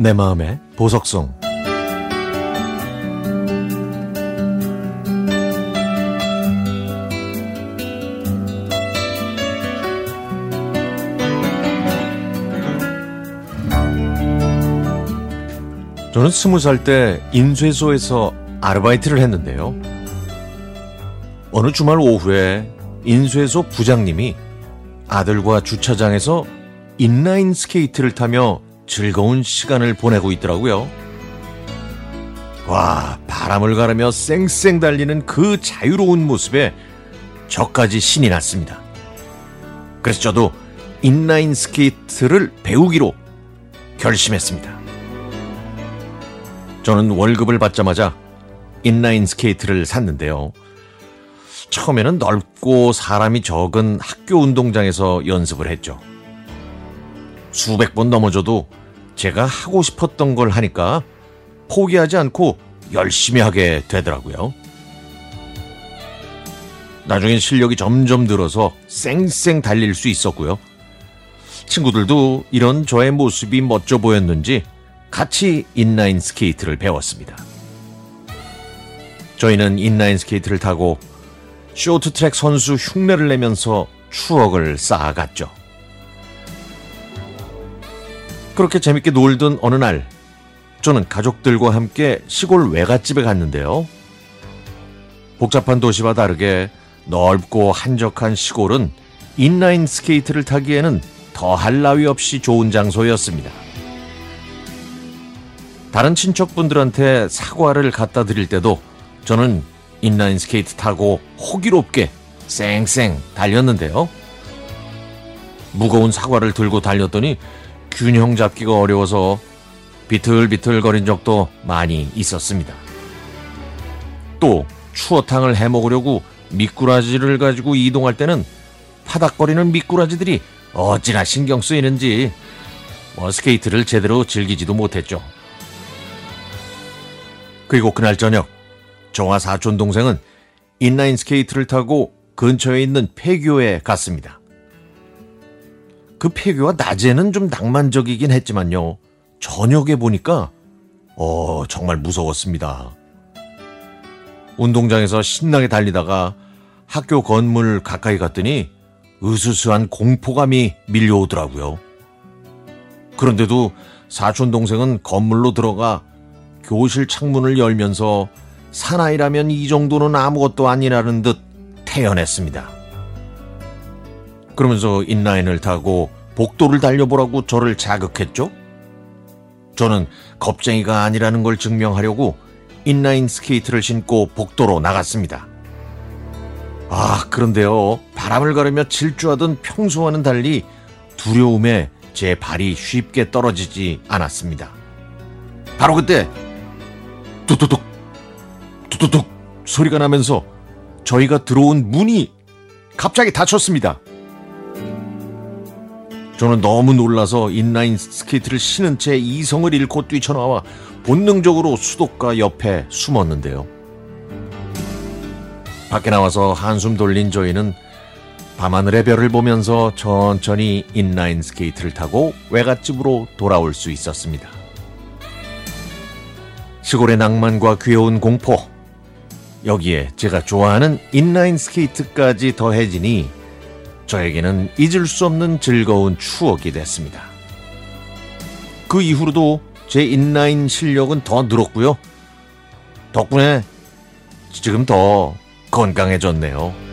내 마음의 보석성 저는 스무 살 때 인쇄소에서 아르바이트를 했는데요. 어느 주말 오후에 인쇄소 부장님이 아들과 주차장에서 인라인 스케이트를 타며 즐거운 시간을 보내고 있더라고요. 와, 바람을 가르며 쌩쌩 달리는 그 자유로운 모습에 저까지 신이 났습니다. 그래서 저도 인라인 스케이트를 배우기로 결심했습니다. 저는 월급을 받자마자 인라인 스케이트를 샀는데요. 처음에는 넓고 사람이 적은 학교 운동장에서 연습을 했죠. 수백 번 넘어져도 제가 하고 싶었던 걸 하니까 포기하지 않고 열심히 하게 되더라고요. 나중엔 실력이 점점 늘어서 쌩쌩 달릴 수 있었고요. 친구들도 이런 저의 모습이 멋져 보였는지 같이 인라인 스케이트를 배웠습니다. 저희는 인라인 스케이트를 타고 쇼트트랙 선수 흉내를 내면서 추억을 쌓아갔죠. 그렇게 재밌게 놀던 어느 날, 저는 가족들과 함께 시골 외갓집에 갔는데요. 복잡한 도시와 다르게 넓고 한적한 시골은 인라인 스케이트를 타기에는 더할 나위 없이 좋은 장소였습니다. 다른 친척분들한테 사과를 갖다 드릴 때도 저는 인라인 스케이트 타고 호기롭게 쌩쌩 달렸는데요. 무거운 사과를 들고 달렸더니 균형 잡기가 어려워서 비틀비틀거린 적도 많이 있었습니다. 또 추어탕을 해 먹으려고 미꾸라지를 가지고 이동할 때는 파닥거리는 미꾸라지들이 어찌나 신경 쓰이는지 뭐 스케이트를 제대로 즐기지도 못했죠. 그리고 그날 저녁 저와 사촌 동생은 인라인 스케이트를 타고 근처에 있는 폐교에 갔습니다. 그 폐교가 낮에는 좀 낭만적이긴 했지만요. 저녁에 보니까 어 정말 무서웠습니다. 운동장에서 신나게 달리다가 학교 건물 가까이 갔더니 으스스한 공포감이 밀려오더라고요. 그런데도 사촌 동생은 건물로 들어가 교실 창문을 열면서 사나이라면 이 정도는 아무것도 아니라는 듯 태연했습니다. 그러면서 인라인을 타고 복도를 달려보라고 저를 자극했죠? 저는 겁쟁이가 아니라는 걸 증명하려고 인라인 스케이트를 신고 복도로 나갔습니다. 아, 그런데요. 바람을 가르며 질주하던 평소와는 달리 두려움에 제 발이 쉽게 떨어지지 않았습니다. 바로 그때 뚜뚜뚝 뚜뚜뚝 소리가 나면서 저희가 들어온 문이 갑자기 닫혔습니다. 저는 너무 놀라서 인라인 스케이트를 신은 채 이성을 잃고 뛰쳐나와 본능적으로 수도가 옆에 숨었는데요. 밖에 나와서 한숨 돌린 저희는 밤하늘의 별을 보면서 천천히 인라인 스케이트를 타고 외갓집으로 돌아올 수 있었습니다. 시골의 낭만과 귀여운 공포, 여기에 제가 좋아하는 인라인 스케이트까지 더해지니 저에게는 잊을 수 없는 즐거운 추억이 됐습니다. 그 이후로도 제 인라인 실력은 더 늘었고요. 덕분에 지금 더 건강해졌네요.